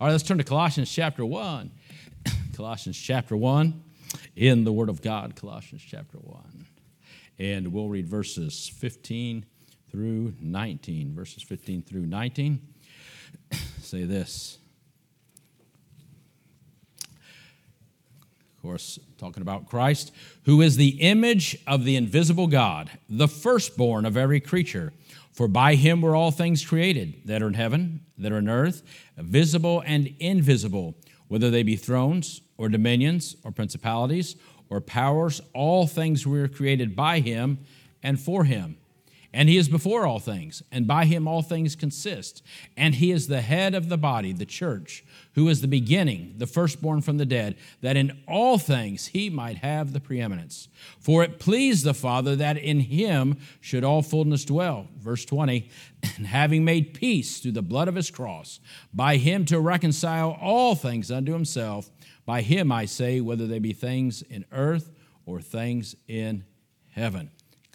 All right, let's turn to Colossians chapter 1. Colossians chapter 1 in the Word of God, Colossians chapter 1. And we'll read verses 15 through 19. Verses 15 through 19 say this. Of course, talking about Christ, who is the image of the invisible God, the firstborn of every creature. For by him were all things created, that are in heaven, that are in earth, visible and invisible, whether they be thrones, or dominions, or principalities, or powers, all things were created by him and for him. And he is before all things, and by him all things consist. And he is the head of the body, the church, who is the beginning, the firstborn from the dead, that in all things he might have the preeminence. For it pleased the Father that in him should all fullness dwell. Verse 20, and having made peace through the blood of his cross, by him to reconcile all things unto himself. By him I say, whether they be things in earth or things in heaven.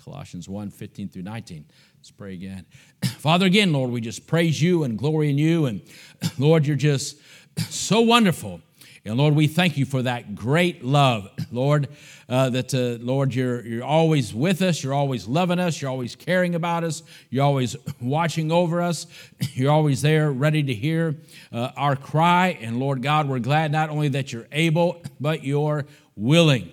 Colossians 1 15 through 19. Let's pray again. Father, again, Lord, we just praise you and glory in you. And Lord, you're just so wonderful. And Lord, we thank you for that great love, Lord. Uh, that uh, Lord, you're you're always with us. You're always loving us. You're always caring about us. You're always watching over us. You're always there, ready to hear uh, our cry. And Lord God, we're glad not only that you're able, but you're willing.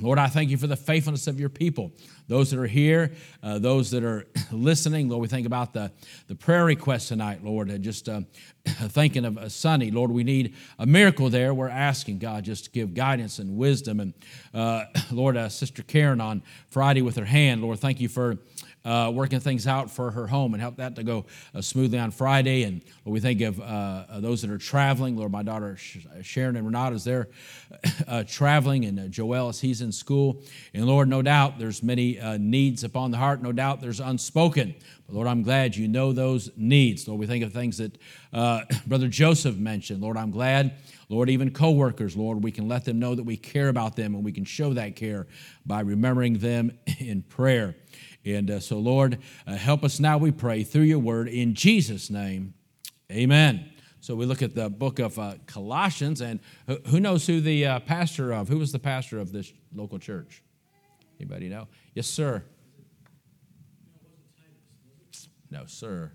Lord, I thank you for the faithfulness of your people those that are here, uh, those that are listening. Lord, we think about the, the prayer request tonight, Lord, and just uh, thinking of uh, Sonny. Lord, we need a miracle there. We're asking God just to give guidance and wisdom. And uh, Lord, uh, Sister Karen on Friday with her hand, Lord, thank you for uh, working things out for her home and help that to go uh, smoothly on Friday. And Lord, we think of uh, those that are traveling. Lord, my daughter Sharon and Renata is there uh, traveling, and uh, Joel as he's in school. And Lord, no doubt there's many uh, needs upon the heart. No doubt there's unspoken. But Lord, I'm glad you know those needs. Lord, we think of things that Brother Joseph mentioned. Lord, I'm glad. Lord, even coworkers, Lord, we can let them know that we care about them and we can show that care by remembering them in prayer. And uh, so, Lord, uh, help us now, we pray, through your word. In Jesus' name, amen. So we look at the book of uh, Colossians, and who knows who the uh, pastor of, who was the pastor of this local church? Anybody know? Yes, sir. No, sir.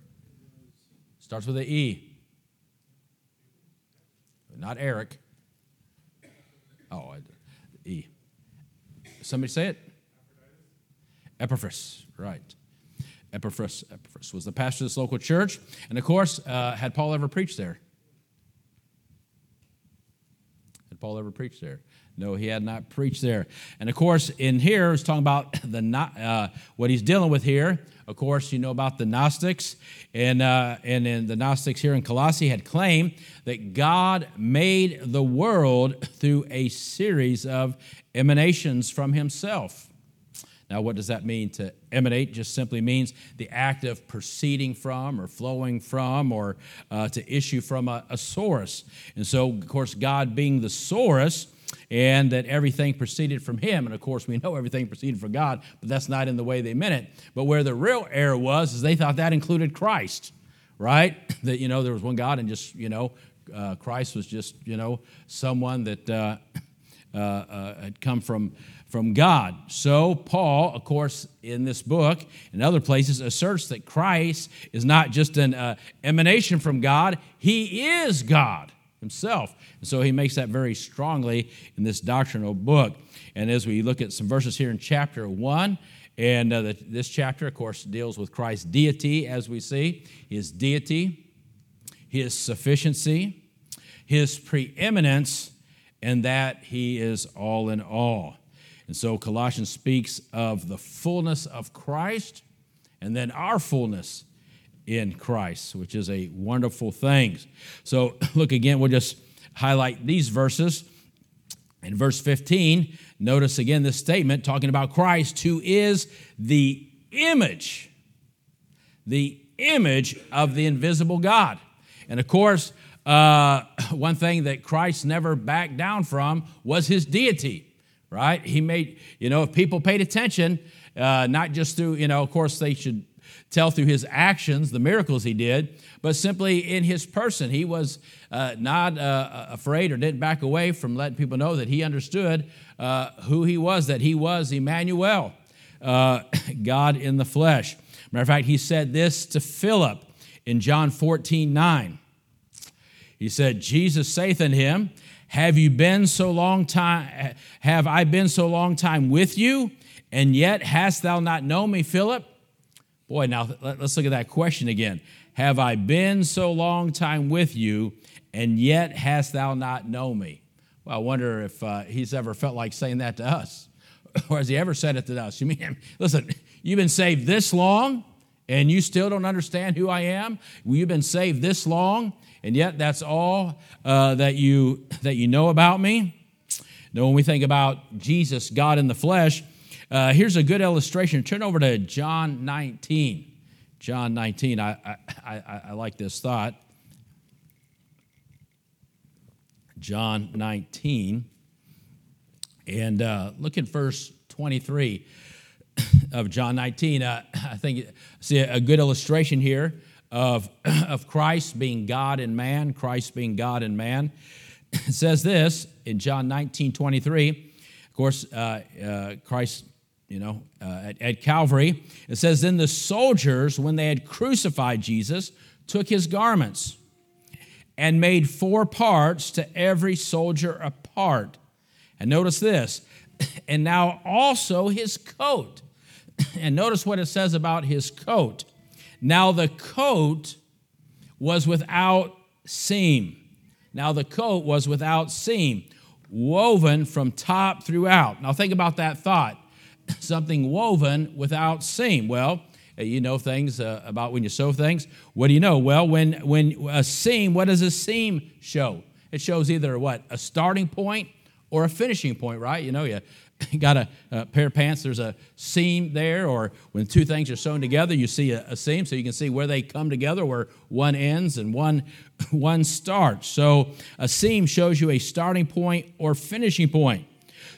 Starts with an E. Not Eric. Oh, E. Somebody say it. Epaphras, right. Epaphras, Epaphras was the pastor of this local church. And of course, uh, had Paul ever preached there? Had Paul ever preached there? No, he had not preached there. And of course, in here, he's talking about the uh, what he's dealing with here. Of course, you know about the Gnostics, and uh, and the Gnostics here in Colossae had claimed that God made the world through a series of emanations from Himself. Now, what does that mean to emanate? Just simply means the act of proceeding from or flowing from or uh, to issue from a, a source. And so, of course, God being the source, and that everything proceeded from him. And of course, we know everything proceeded from God, but that's not in the way they meant it. But where the real error was is they thought that included Christ, right? That, you know, there was one God and just, you know, uh, Christ was just, you know, someone that uh, uh, uh had come from from God. So, Paul, of course, in this book and other places, asserts that Christ is not just an uh, emanation from God, he is God himself. And so he makes that very strongly in this doctrinal book. And as we look at some verses here in chapter 1, and uh, the, this chapter, of course, deals with Christ's deity, as we see his deity, his sufficiency, his preeminence, and that he is all in all. And so Colossians speaks of the fullness of Christ and then our fullness in Christ, which is a wonderful thing. So look again, we'll just highlight these verses. In verse 15, notice again this statement talking about Christ, who is the image, the image of the invisible God. And of course, uh, one thing that Christ never backed down from was his deity right? He made, you know, if people paid attention, uh, not just through, you know, of course they should tell through his actions, the miracles he did, but simply in his person. He was uh, not uh, afraid or didn't back away from letting people know that he understood uh, who he was, that he was Emmanuel, uh, God in the flesh. Matter of fact, he said this to Philip in John 14 9. He said, Jesus saith unto him, Have you been so long time, have I been so long time with you, and yet hast thou not known me, Philip? Boy, now let's look at that question again. Have I been so long time with you, and yet hast thou not known me? Well, I wonder if uh, he's ever felt like saying that to us. or has he ever said it to us? You mean, listen, you've been saved this long, and you still don't understand who I am? You've been saved this long, and yet that's all uh, that, you, that you know about me? Now, when we think about Jesus, God in the flesh, uh, here's a good illustration. Turn over to John 19. John 19. I, I, I, I like this thought. John 19. And uh, look at verse 23 of John 19. Uh, I think see a good illustration here of, of Christ being God and man, Christ being God and man. Says this in John 19 23. Of course, uh, uh Christ you know, uh, at, at Calvary. It says, Then the soldiers, when they had crucified Jesus, took his garments and made four parts to every soldier a part. And notice this, and now also his coat. And notice what it says about his coat. Now the coat was without seam. Now the coat was without seam, woven from top throughout. Now think about that thought something woven without seam. Well, uh, you know things uh, about when you sew things. What do you know? Well, when, when a seam, what does a seam show? It shows either what? A starting point or a finishing point, right? You know, you got a, a, pair of pants, there's a seam there, or when two things are sewn together, you see a, a, seam, so you can see where they come together, where one ends and one, one starts. So a seam shows you a starting point or finishing point.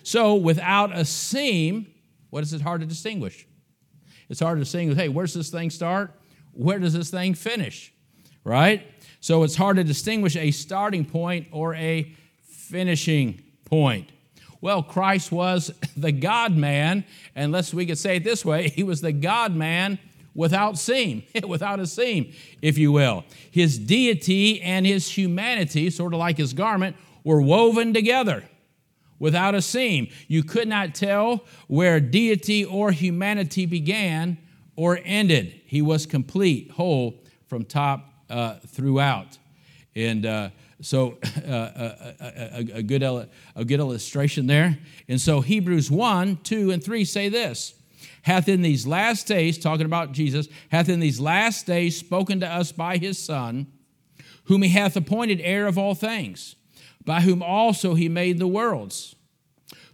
So without a seam, what is it hard to distinguish? It's hard to distinguish, hey, where's this thing start? Where does this thing finish? Right? So it's hard to distinguish a starting point or a finishing point. Well, Christ was the God man, unless we could say it this way, he was the God man without seam, without a seam, if you will. His deity and his humanity, sort of like his garment, were woven together without a seam. You could not tell where deity or humanity began or ended. He was complete, whole from top uh, throughout. And uh, so, uh, a, uh, uh, a, a, good, a good illustration there. And so, Hebrews 1, 2, and 3 say this Hath in these last days, talking about Jesus, hath in these last days spoken to us by his Son, whom he hath appointed heir of all things by whom also he made the worlds,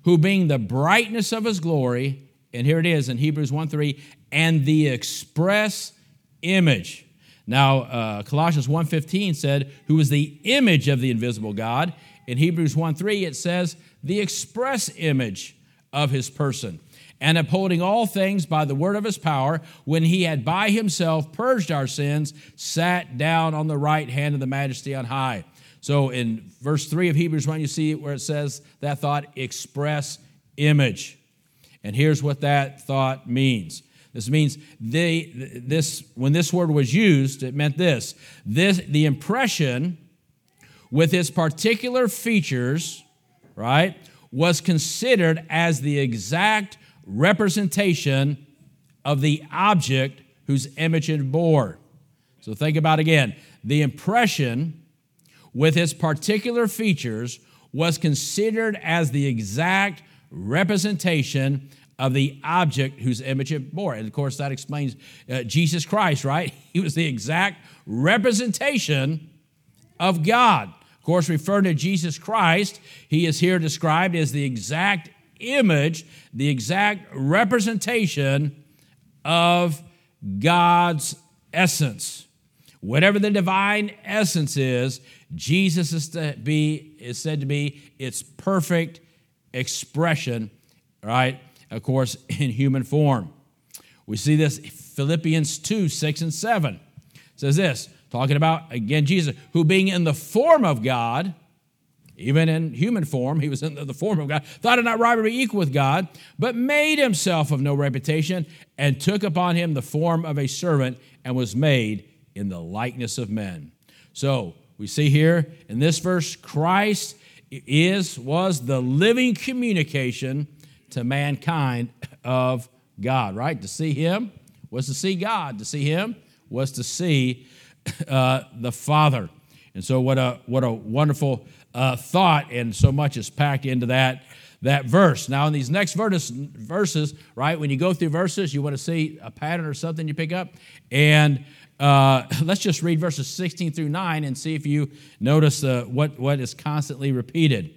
who being the brightness of his glory, and here it is in Hebrews 1 3, and the express image. Now, uh, Colossians 1.15 said, who is the image of the invisible God. In Hebrews 1 3, it says, the express image of his person and upholding all things by the word of his power, when he had by himself purged our sins, sat down on the right hand of the majesty on high. So in verse 3 of Hebrews 1, you see where it says that thought express image. And here's what that thought means. This means they this when this word was used, it meant this. This the impression with its particular features, right, was considered as the exact representation of the object whose image it bore. So think about again. The impression with its particular features was considered as the exact representation of the object whose image it bore. And of course, that explains uh, Jesus Christ, right? He was the exact representation of God. Of course, referring to Jesus Christ, he is here described as the exact image, the exact representation of God's essence. Whatever the divine essence is, Jesus is to be is said to be its perfect expression, right? Of course, in human form. we see this Philippians 2 6 and 7. It says this, talking about, again, Jesus, who being in the form of God, even in human form, he was in the form of God, thought it not robbery to be equal with God, but made himself of no reputation, and took upon him the form of a servant, and was made in the likeness of men. So we see here in this verse, Christ is was the living communication to mankind of God, right? To see him was to see God. To see him was to see uh, the Father. And so what a what a wonderful uh, thought, and so much is packed into that, that verse. Now, in these next verses, verses, right, when you go through verses, you want to see a pattern or something you pick up. And uh, let's just read verses 16 through 9 and see if you notice uh, what, what is constantly repeated.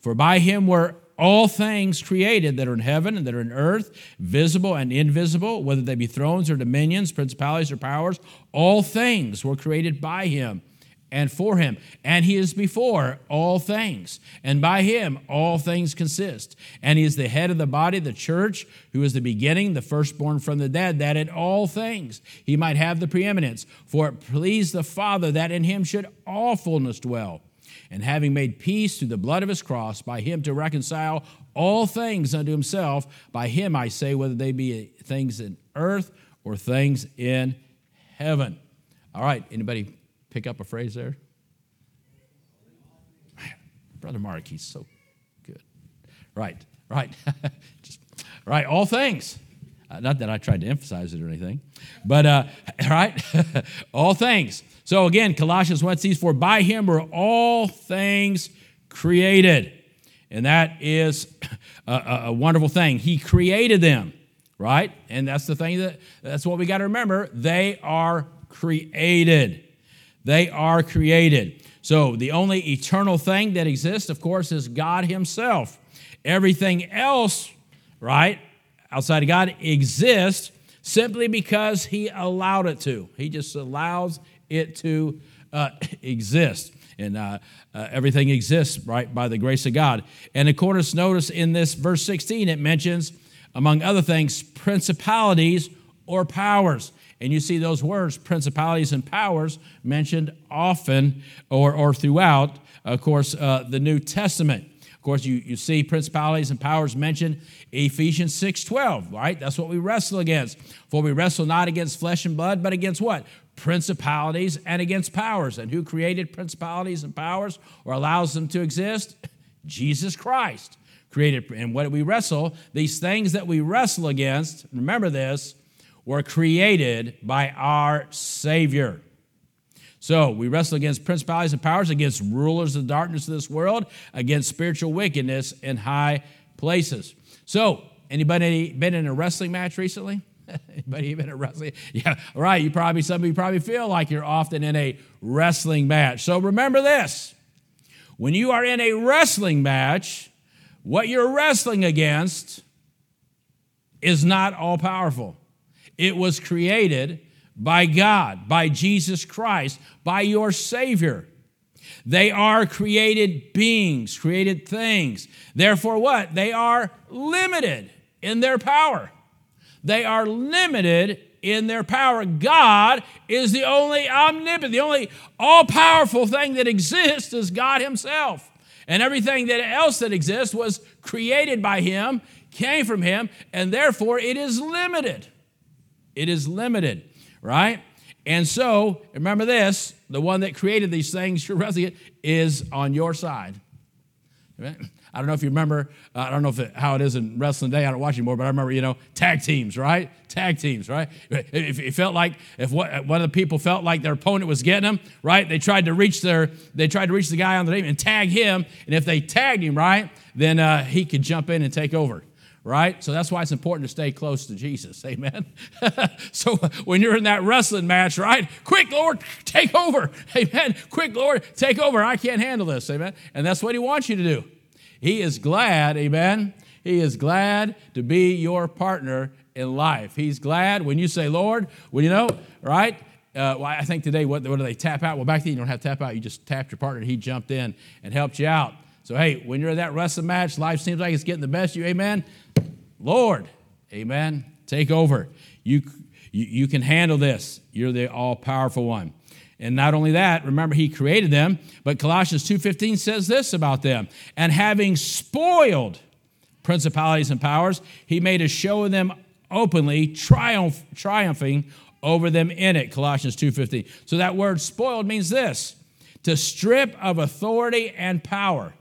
For by him were all things created that are in heaven and that are in earth, visible and invisible, whether they be thrones or dominions, principalities or powers, all things were created by him and for him. And he is before all things. And by him all things consist. And he is the head of the body, the church, who is the beginning, the firstborn from the dead, that in all things he might have the preeminence. For it pleased the Father that in him should all fullness dwell. And having made peace through the blood of his cross, by him to reconcile all things unto himself, by him I say, whether they be things in earth or things in heaven. All right, anybody pick up a phrase there? Brother Mark, he's so good. Right, right. Just, right, all things. Uh, not that I tried to emphasize it or anything, but, uh, right, all things. So again, Colossians 1 sees, For by him were all things created. And that is a, a, a wonderful thing. He created them, right? And that's the thing that, that's what we got to remember. They are created. They are created. So the only eternal thing that exists, of course, is God Himself. Everything else, right, outside of God exists simply because He allowed it to. He just allows it to uh, exist. And uh, uh, everything exists, right, by the grace of God. And of course, notice in this verse 16, it mentions, among other things, principalities or powers. And you see those words, principalities and powers, mentioned often or, or throughout, of course, uh, the New Testament. Of course, you, you see principalities and powers mentioned Ephesians 6.12, right? That's what we wrestle against. For we wrestle not against flesh and blood, but against what? Principalities and against powers. And who created principalities and powers or allows them to exist? Jesus Christ created. And what we wrestle? These things that we wrestle against, remember this, were created by our Savior. So we wrestle against principalities and powers, against rulers of the darkness of this world, against spiritual wickedness in high places. So, anybody been in a wrestling match recently? anybody been in a wrestling? Yeah, right. You probably some of you probably feel like you're often in a wrestling match. So remember this: when you are in a wrestling match, what you're wrestling against is not all powerful. It was created by God, by Jesus Christ, by your Savior. They are created beings, created things. Therefore, what? They are limited in their power. They are limited in their power. God is the only omnipotent, the only all powerful thing that exists is God Himself. And everything that else that exists was created by Him, came from Him, and therefore it is limited. It is limited, right? And so, remember this the one that created these things, is on your side. I don't know if you remember, uh, I don't know if it, how it is in wrestling day, I don't watch anymore, but I remember, you know, tag teams, right? Tag teams, right? If it felt like, if one of the people felt like their opponent was getting them, right, they tried to reach their, they tried to reach the guy on the team and tag him, and if they tagged him, right, then uh, he could jump in and take over right? So that's why it's important to stay close to Jesus. Amen. so when you're in that wrestling match, right? Quick, Lord, take over. Amen. Quick, Lord, take over. I can't handle this. Amen. And that's what he wants you to do. He is glad, amen. He is glad to be your partner in life. He's glad when you say, Lord, well, you know, right? Uh, well, I think today, what, what do they tap out? Well, back then you don't have to tap out. You just tapped your partner he jumped in and helped you out. So, hey, when you're in that wrestling match, life seems like it's getting the best of you, amen. Lord, amen. take over. You, you, you can handle this. You're the all powerful one. And not only that, remember he created them, but Colossians 2:15 says this about them, and having spoiled principalities and powers, he made a show of them openly, triumph, triumphing over them in it. Colossians 2:15. So that word spoiled means this: to strip of authority and power.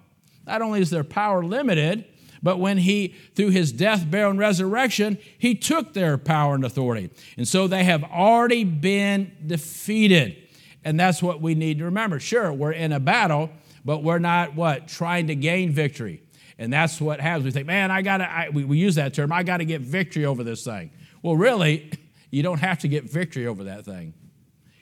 Not only is their power limited, but when he, through his death, burial, and resurrection, he took their power and authority. And so they have already been defeated. And that's what we need to remember. Sure, we're in a battle, but we're not what? Trying to gain victory. And that's what happens. We think, man, I got to, we, we use that term, I got to get victory over this thing. Well, really, you don't have to get victory over that thing.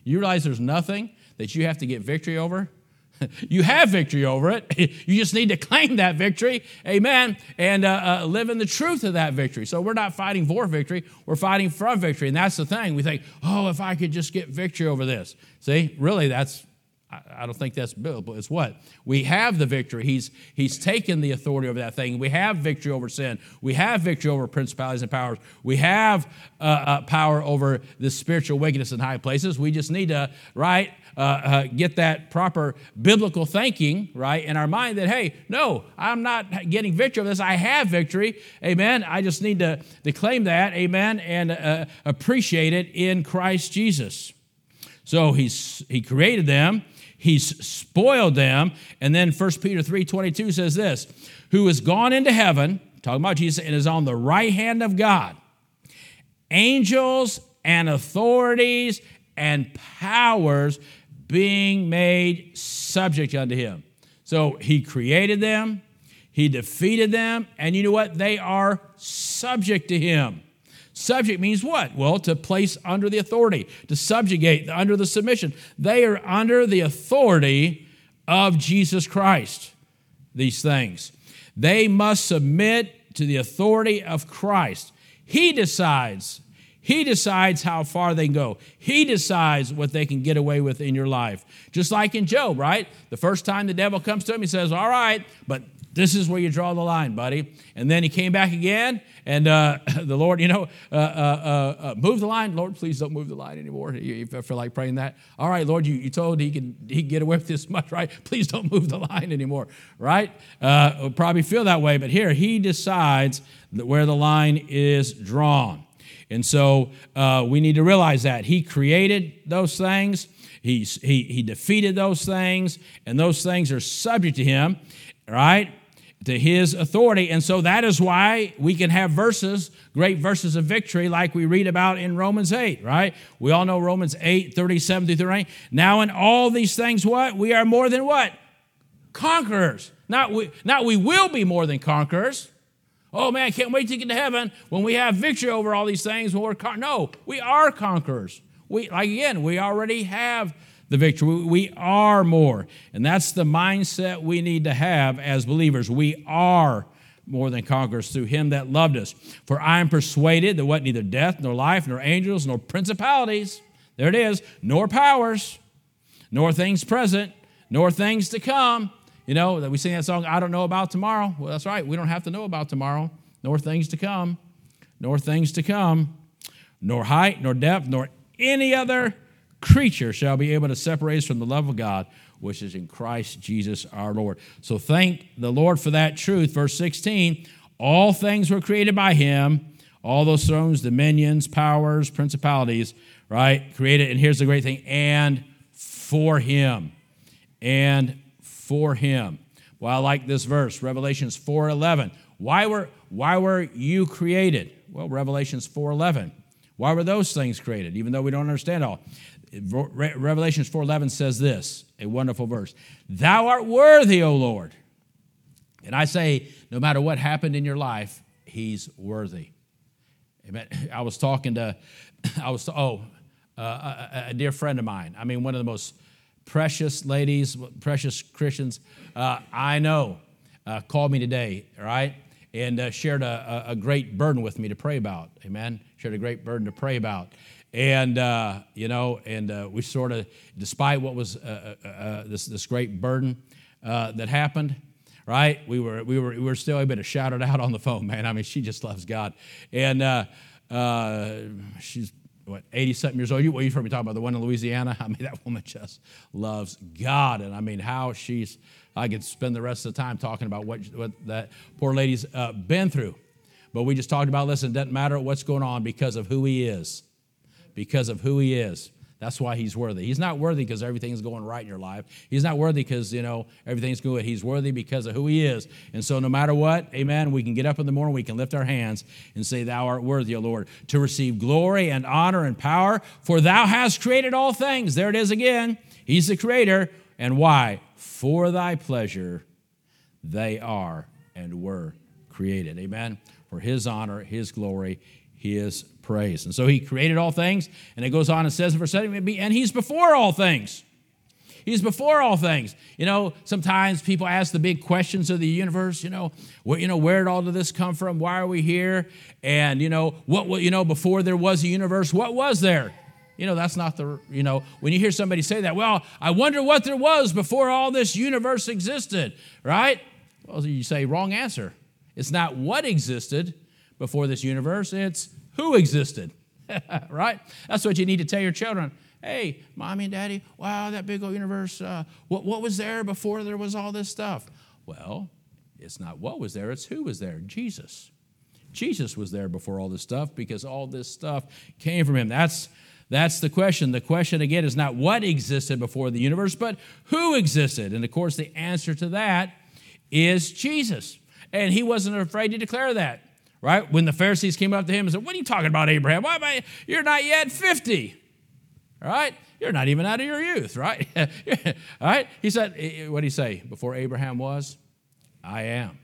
You realize there's nothing that you have to get victory over? you have victory over it. You just need to claim that victory, amen, and uh, uh, live in the truth of that victory. So we're not fighting for victory, we're fighting from victory. And that's the thing. We think, oh, if I could just get victory over this. See, really, that's I don't think that's biblical. It's what? We have the victory. He's, he's taken the authority over that thing. We have victory over sin. We have victory over principalities and powers. We have uh, uh, power over the spiritual wickedness in high places. We just need to, right, uh, uh, get that proper biblical thinking, right, in our mind that, hey, no, I'm not getting victory over this. I have victory. Amen. I just need to, to claim that, amen, and uh, appreciate it in Christ Jesus. So he's, he created them he's spoiled them. And then 1 Peter 3:22 says this, who has gone into heaven, talking about Jesus, and is on the right hand of God. Angels and authorities and powers being made subject unto him. So he created them, he defeated them, and you know what? They are subject to him. Subject means what? Well, to place under the authority, to subjugate, under the submission. They are under the authority of Jesus Christ, these things. They must submit to the authority of Christ. He decides. He decides how far they can go. He decides what they can get away with in your life. Just like in Job, right? The first time the devil comes to him, he says, All right, but this is where you draw the line, buddy. And then he came back again, and uh, the Lord, you know, uh, uh, uh, uh, move the line. Lord, please don't move the line anymore. You, you feel like praying that? All right, Lord, you, you told he could, he could get away with this much, right? Please don't move the line anymore, right? Uh, we'll probably feel that way, but here, he decides where the line is drawn. And so we need to realize that. He created those things. He's, he, he defeated those things, and those things are subject to him, right? To his authority. And so that is why we can have verses, great verses of victory, like we read about in Romans 8, right? We all know Romans 8, 37 through 38. Now, in all these things, what? We are more than what? Conquerors. Not we, not we will be more than conquerors. Oh man, I can't wait to get to heaven when we have victory over all these things. When we're con- no, we are conquerors. We like again, we already have the victory. We are more. And that's the mindset we need to have as believers. We are more than conquerors through him that loved us. For I am persuaded that what neither death, nor life, nor angels, nor principalities, there it is, nor powers, nor things present, nor things to come. You know, that we sing that song, I don't know about tomorrow. Well, that's right. We don't have to know about tomorrow, nor things to come, nor things to come, nor height, nor depth, nor any other creature shall be able to separate us from the love of God, which is in Christ Jesus our Lord. So thank the Lord for that truth. Verse 16 all things were created by him, all those thrones, dominions, powers, principalities, right? Created, and here's the great thing, and for him. And for him. Well, I like this verse, Revelations 4:11. Why were why were you created? Well, Revelations 4:11. Why were those things created? Even though we don't understand all. Revelations 4:11 says this, a wonderful verse. Thou art worthy, O Lord. And I say, no matter what happened in your life, he's worthy. Amen. I was talking to, I was, oh, uh, a, a, dear friend of mine. I mean, one of the most precious ladies, precious Christians uh, I know, uh, called me today, right? And uh, shared a, a great burden with me to pray about. Amen. Shared a great burden to pray about. And, uh, you know, and uh, we sort of, despite what was uh, uh, uh this, this great burden uh, that happened, right? We were, we, were, we were still able to shout it out on the phone, man. I mean, she just loves God. And uh, she's what 80 something years old. You, well, you've heard me talk about the one in Louisiana. I mean, that woman just loves God, and I mean how she's. I could spend the rest of the time talking about what what that poor lady's uh, been through, but we just talked about. Listen, it doesn't matter what's going on because of who He is, because of who He is. That's why he's worthy. He's not worthy because everything's going right in your life. He's not worthy because, you know, everything's good. He's worthy because of who he is. And so no matter what, amen, we can get up in the morning, we can lift our hands and say, Thou art worthy, O Lord, to receive glory and honor and power, for thou hast created all things. There it is again. He's the creator. And why? For thy pleasure they are and were created. Amen. For his honor, his glory, his praise. And so he created all things, and it goes on and says in verse 7, and he's before all things. He's before all things. You know, sometimes people ask the big questions of the universe. You know, where, you know, where did all of this come from? Why are we here? And you know, what? You know, before there was a universe, what was there? You know, that's not the. You know, when you hear somebody say that, well, I wonder what there was before all this universe existed, right? Well, you say wrong answer. It's not what existed before this universe. It's who existed, right? That's what you need to tell your children. Hey, mommy and daddy, wow, that big old universe, uh, what, what was there before there was all this stuff? Well, it's not what was there, it's who was there Jesus. Jesus was there before all this stuff because all this stuff came from him. That's that's the question. The question again is not what existed before the universe, but who existed. And of course, the answer to that is Jesus. And he wasn't afraid to declare that right? When the Pharisees came up to him and said, What are you talking about, Abraham? Why am I, you're not yet 50, right? You're not even out of your youth, right? All right? He said, eh, eh, What did he say? Before Abraham was, I am.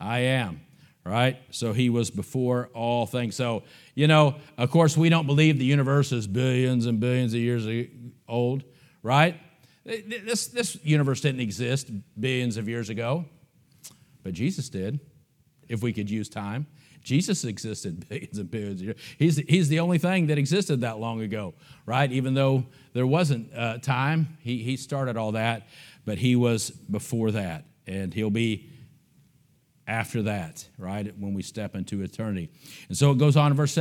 I am, right? So he was before all things. So, you know, of course, we don't believe the universe is billions and billions of years old, right? This, this universe didn't exist billions of years ago, but Jesus did, if we could use time. Jesus existed billions and billions of years. He's, he's the only thing that existed that long ago, right? Even though there wasn't uh, time, he, he started all that, but he was before that, and he'll be after that, right? When we step into eternity. And so it goes on in verse,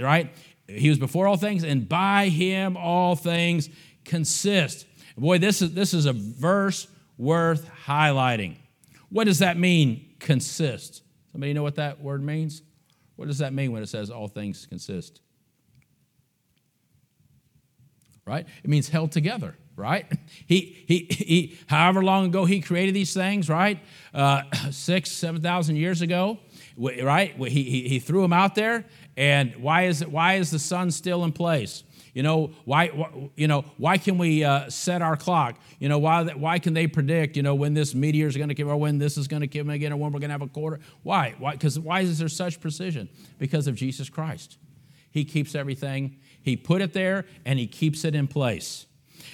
right? He was before all things, and by him all things consist. Boy, this is, this is a verse worth highlighting. What does that mean, consist? Somebody know what that word means? What does that mean when it says all things consist? Right? It means held together, right? He, he, he however long ago he created these things, right? Uh, six, 7,000 years ago, right? He, he, he threw them out there. And why is, it, why is the sun still in place? You know, why, why you know, why can we uh, set our clock? You know, why, why can they predict, you know, when this meteor is going to come or when this is going to come again or when we're going to have a quarter? Why? Why? Because why is there such precision? Because of Jesus Christ. He keeps everything. He put it there and he keeps it in place.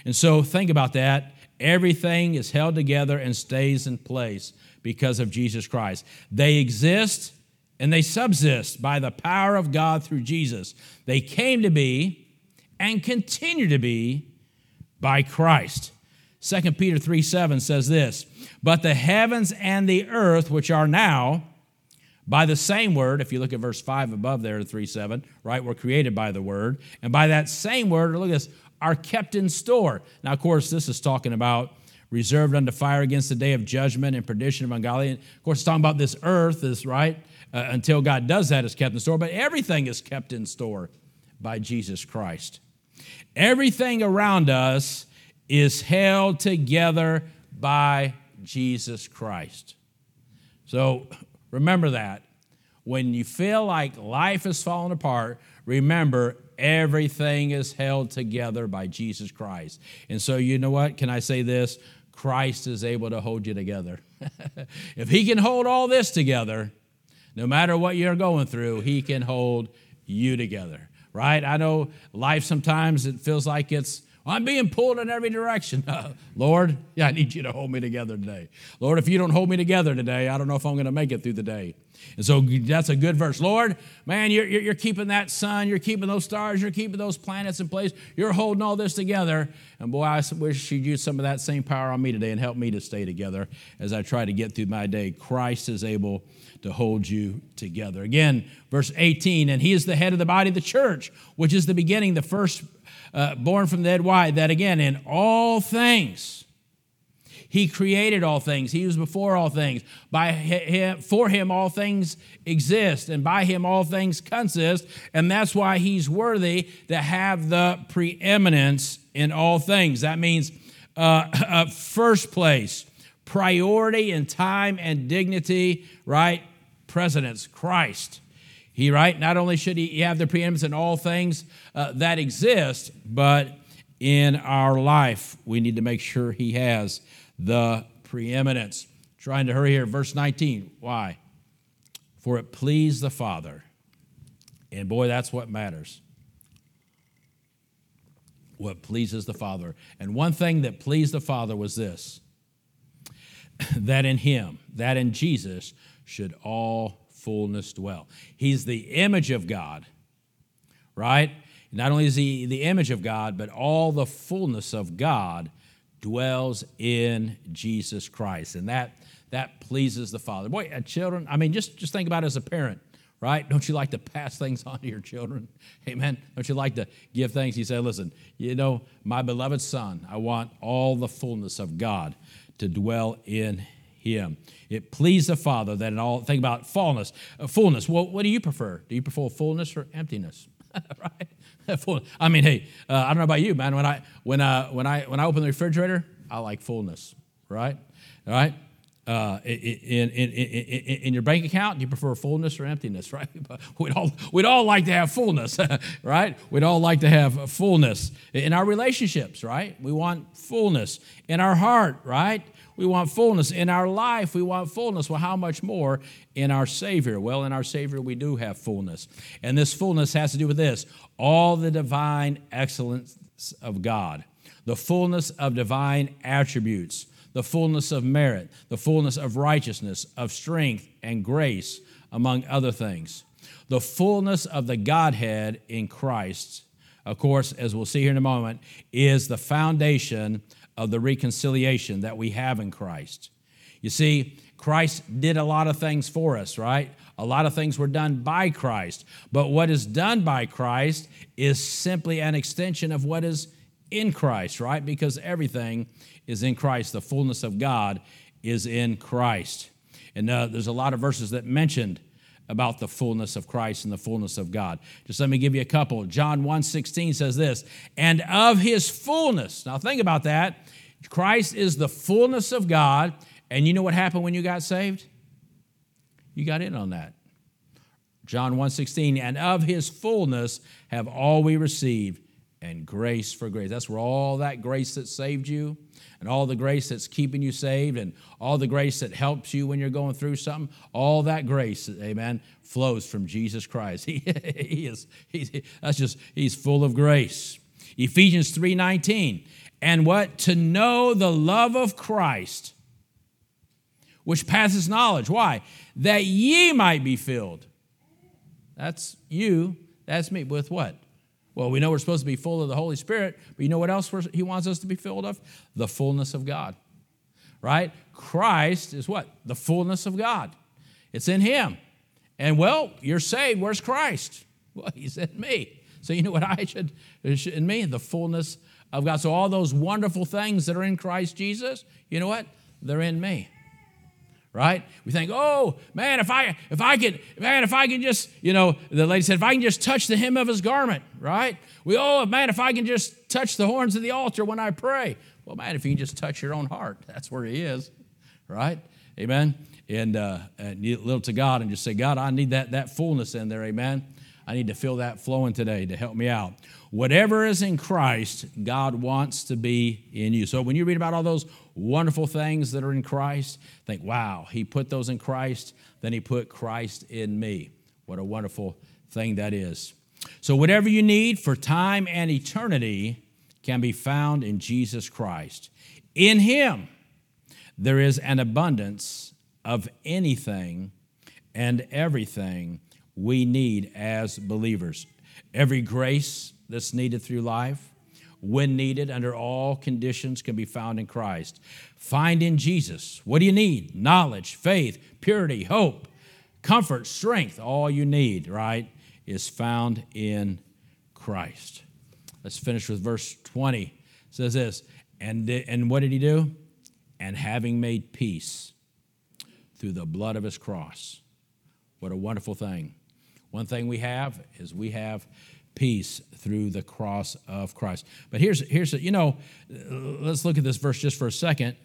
And so think about that. Everything is held together and stays in place because of Jesus Christ. They exist and they subsist by the power of God through Jesus. They came to be and continue to be by Christ. 2 Peter 3 7 says this But the heavens and the earth, which are now, by the same word, if you look at verse 5 above there, 3 7, right, were created by the word. And by that same word, look at this, are kept in store. Now, of course, this is talking about reserved unto fire against the day of judgment and perdition of ungodly. And of course, it's talking about this earth is right uh, until God does that is kept in store, but everything is kept in store by Jesus Christ. Everything around us is held together by Jesus Christ. So remember that. When you feel like life is falling apart, remember everything is held together by Jesus Christ. And so, you know what? Can I say this? Christ is able to hold you together. if He can hold all this together, no matter what you're going through, He can hold you together right? I know life sometimes it feels like it's I'm being pulled in every direction. Lord, yeah, I need you to hold me together today. Lord, if you don't hold me together today, I don't know if I'm going to make it through the day. And so that's a good verse. Lord, man, you're, you're, keeping that sun, you're keeping those stars, you're keeping those planets in place, you're holding all this together. And boy, I wish you'd use some of that same power on me today and help me to stay together as I try to get through my day. Christ is able to hold you together. Again, verse 18, and he is the head of the body of the church, which is the beginning, the first uh, born from the dead. Why? That again, in all things, he created all things. He was before all things. By him, for him, all things exist, and by him, all things consist. And that's why he's worthy to have the preeminence in all things. That means uh, uh, first place, priority in time and dignity, right? Presidents, Christ. He, right? Not only should he have the preeminence in all things uh, that exist, but in our life, we need to make sure he has the preeminence. Trying to hurry here. Verse 19. Why? For it pleased the Father. And boy, that's what matters. What pleases the Father. And one thing that pleased the Father was this that in Him, that in Jesus, should all fullness dwell. He's the image of God, right? Not only is he the image of God, but all the fullness of God dwells in Jesus Christ. And that that pleases the Father. Boy, uh, children, I mean, just, just think about it as a parent, right? Don't you like to pass things on to your children? Amen. Don't you like to give things? You say, listen, you know, my beloved son, I want all the fullness of God to dwell in him. It pleased the Father that in all, think about fullness. Uh, fullness, well, what do you prefer? Do you prefer fullness or emptiness? right? Full, I mean, hey, uh, I don't know about you, man. When I when uh, when I when I open the refrigerator, I like fullness, right? All right. Uh, in, in, in, in, your bank account, do you prefer fullness or emptiness, right? We'd all, we'd all like to have fullness, right? We'd all like to have fullness in our relationships, right? We want fullness in our heart, right? We want fullness. In our life, we want fullness. Well, how much more in our Savior? Well, in our Savior, we do have fullness. And this fullness has to do with this all the divine excellence of God, the fullness of divine attributes, the fullness of merit, the fullness of righteousness, of strength and grace, among other things. The fullness of the Godhead in Christ, of course, as we'll see here in a moment, is the foundation of the reconciliation that we have in Christ. You see, Christ did a lot of things for us, right? A lot of things were done by Christ. But what is done by Christ is simply an extension of what is in Christ, right? Because everything is in Christ. The fullness of God is in Christ. And uh, there's a lot of verses that mentioned about the fullness of Christ and the fullness of God. Just let me give you a couple. John 1:16 says this, "And of his fullness." Now think about that. Christ is the fullness of God, and you know what happened when you got saved? You got in on that. John 1:16, "And of his fullness have all we received, and grace for grace." That's where all that grace that saved you and all the grace that's keeping you saved and all the grace that helps you when you're going through something, all that grace, amen, flows from Jesus Christ. He, he is, he, that's just, he's full of grace. Ephesians 3.19, and what? To know the love of Christ, which passes knowledge. Why? That ye might be filled. That's you, that's me. With what? Well, we know we're supposed to be full of the Holy Spirit, but you know what else He wants us to be filled of? The fullness of God. Right? Christ is what? The fullness of God. It's in Him. And well, you're saved. Where's Christ? Well, He's in me. So you know what I should, in me? The fullness of God. So all those wonderful things that are in Christ Jesus, you know what? They're in me right? We think, oh man, if I if I could, man, if I can just, you know, the lady said, if I can just touch the hem of his garment, right? We, oh man, if I can just touch the horns of the altar when I pray. Well, man, if you can just touch your own heart, that's where he is, right? Amen. And, uh, and little to God and just say, God, I need that that fullness in there, amen. I need to feel that flowing today to help me out. Whatever is in Christ, God wants to be in you. So when you read about all those wonderful things that are in Christ, think, wow, He put those in Christ, then He put Christ in me. What a wonderful thing that is. So, whatever you need for time and eternity can be found in Jesus Christ. In Him, there is an abundance of anything and everything we need as believers. Every grace that's needed through life, when needed, under all conditions, can be found in Christ. Find in Jesus. What do you need? Knowledge, faith, purity, hope, comfort, strength. All you need, right, is found in Christ. Let's finish with verse 20. It says this, and, and what did he do? And having made peace through the blood of his cross. What a wonderful thing. One thing we have is we have peace through the cross of Christ. But here's, here's you know, let's look at this verse just for a second.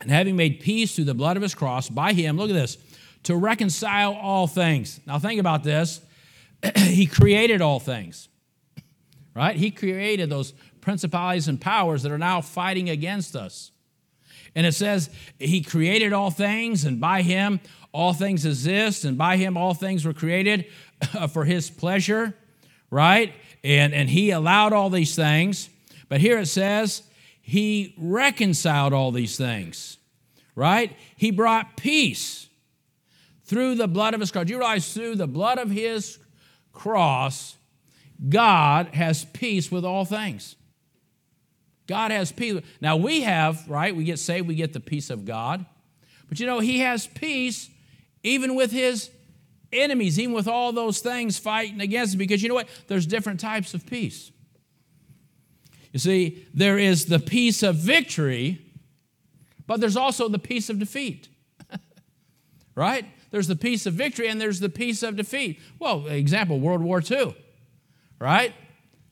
And having made peace through the blood of his cross by him, look at this, to reconcile all things. Now think about this. he created all things, right? He created those principalities and powers that are now fighting against us. And it says, He created all things, and by Him all things exist, and by Him all things were created Uh, for His pleasure, right? And, and He allowed all these things. But here it says, He reconciled all these things, right? He brought peace through the blood of His cross. You realize through the blood of His cross, God has peace with all things. God has peace. Now we have, right? We get saved, we get the peace of God. But you know, He has peace even with His enemies, even with all those things fighting against Him, because you know what? There's different types of peace. You see, there is the peace of victory, but there's also the peace of defeat. right? There's the peace of victory and there's the peace of defeat. Well, example, World War II, right?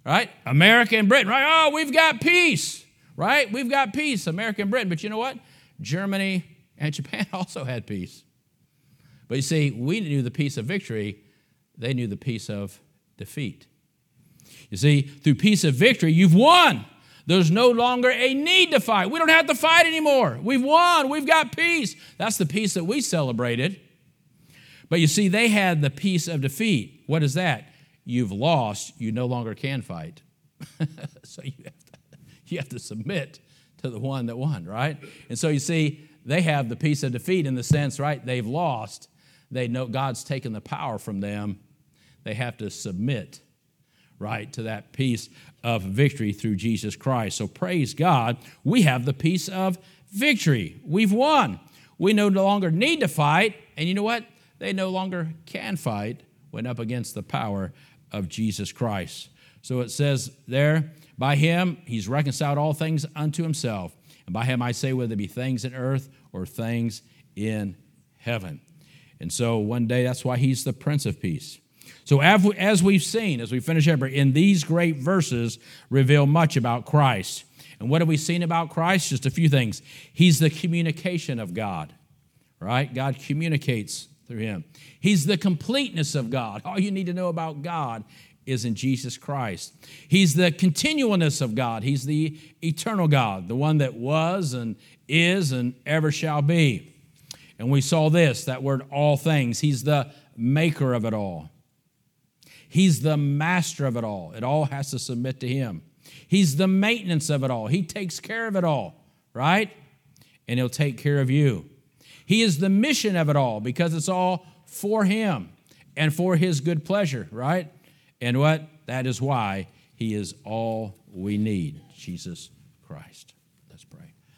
right? America and Britain, right? Oh, we've got peace, right? We've got peace, America and Britain. But you know what? Germany and Japan also had peace. But you see, we knew the peace of victory, they knew the peace of defeat. You see, through peace of victory, you've won. There's no longer a need to fight. We don't have to fight anymore. We've won. We've got peace. That's the peace that we celebrated. But you see, they had the peace of defeat. What is that? you've lost, you no longer can fight. so you have, to, you have to submit to the one that won, right? And so you see, they have the peace of defeat in the sense, right? They've lost. They know God's taken the power from them. They have to submit, right, to that peace of victory through Jesus Christ. So praise God, we have the peace of victory. We've won. We no longer need to fight. And you know what? They no longer can fight when up against the power of Jesus Christ. So it says there, by him he's reconciled all things unto himself. And by him I say, whether it be things in earth or things in heaven. And so one day that's why he's the Prince of Peace. So as we've seen, as we finish up, in these great verses reveal much about Christ. And what have we seen about Christ? Just a few things. He's the communication of God, right? God communicates through him. He's the completeness of God. All you need to know about God is in Jesus Christ. He's the continualness of God. He's the eternal God, the one that was and is and ever shall be. And we saw this, that word all things. He's the maker of it all. He's the master of it all. It all has to submit to him. He's the maintenance of it all. He takes care of it all, right? And he'll take care of you. He is the mission of it all because it's all for Him and for His good pleasure, right? And what? That is why He is all we need, Jesus Christ.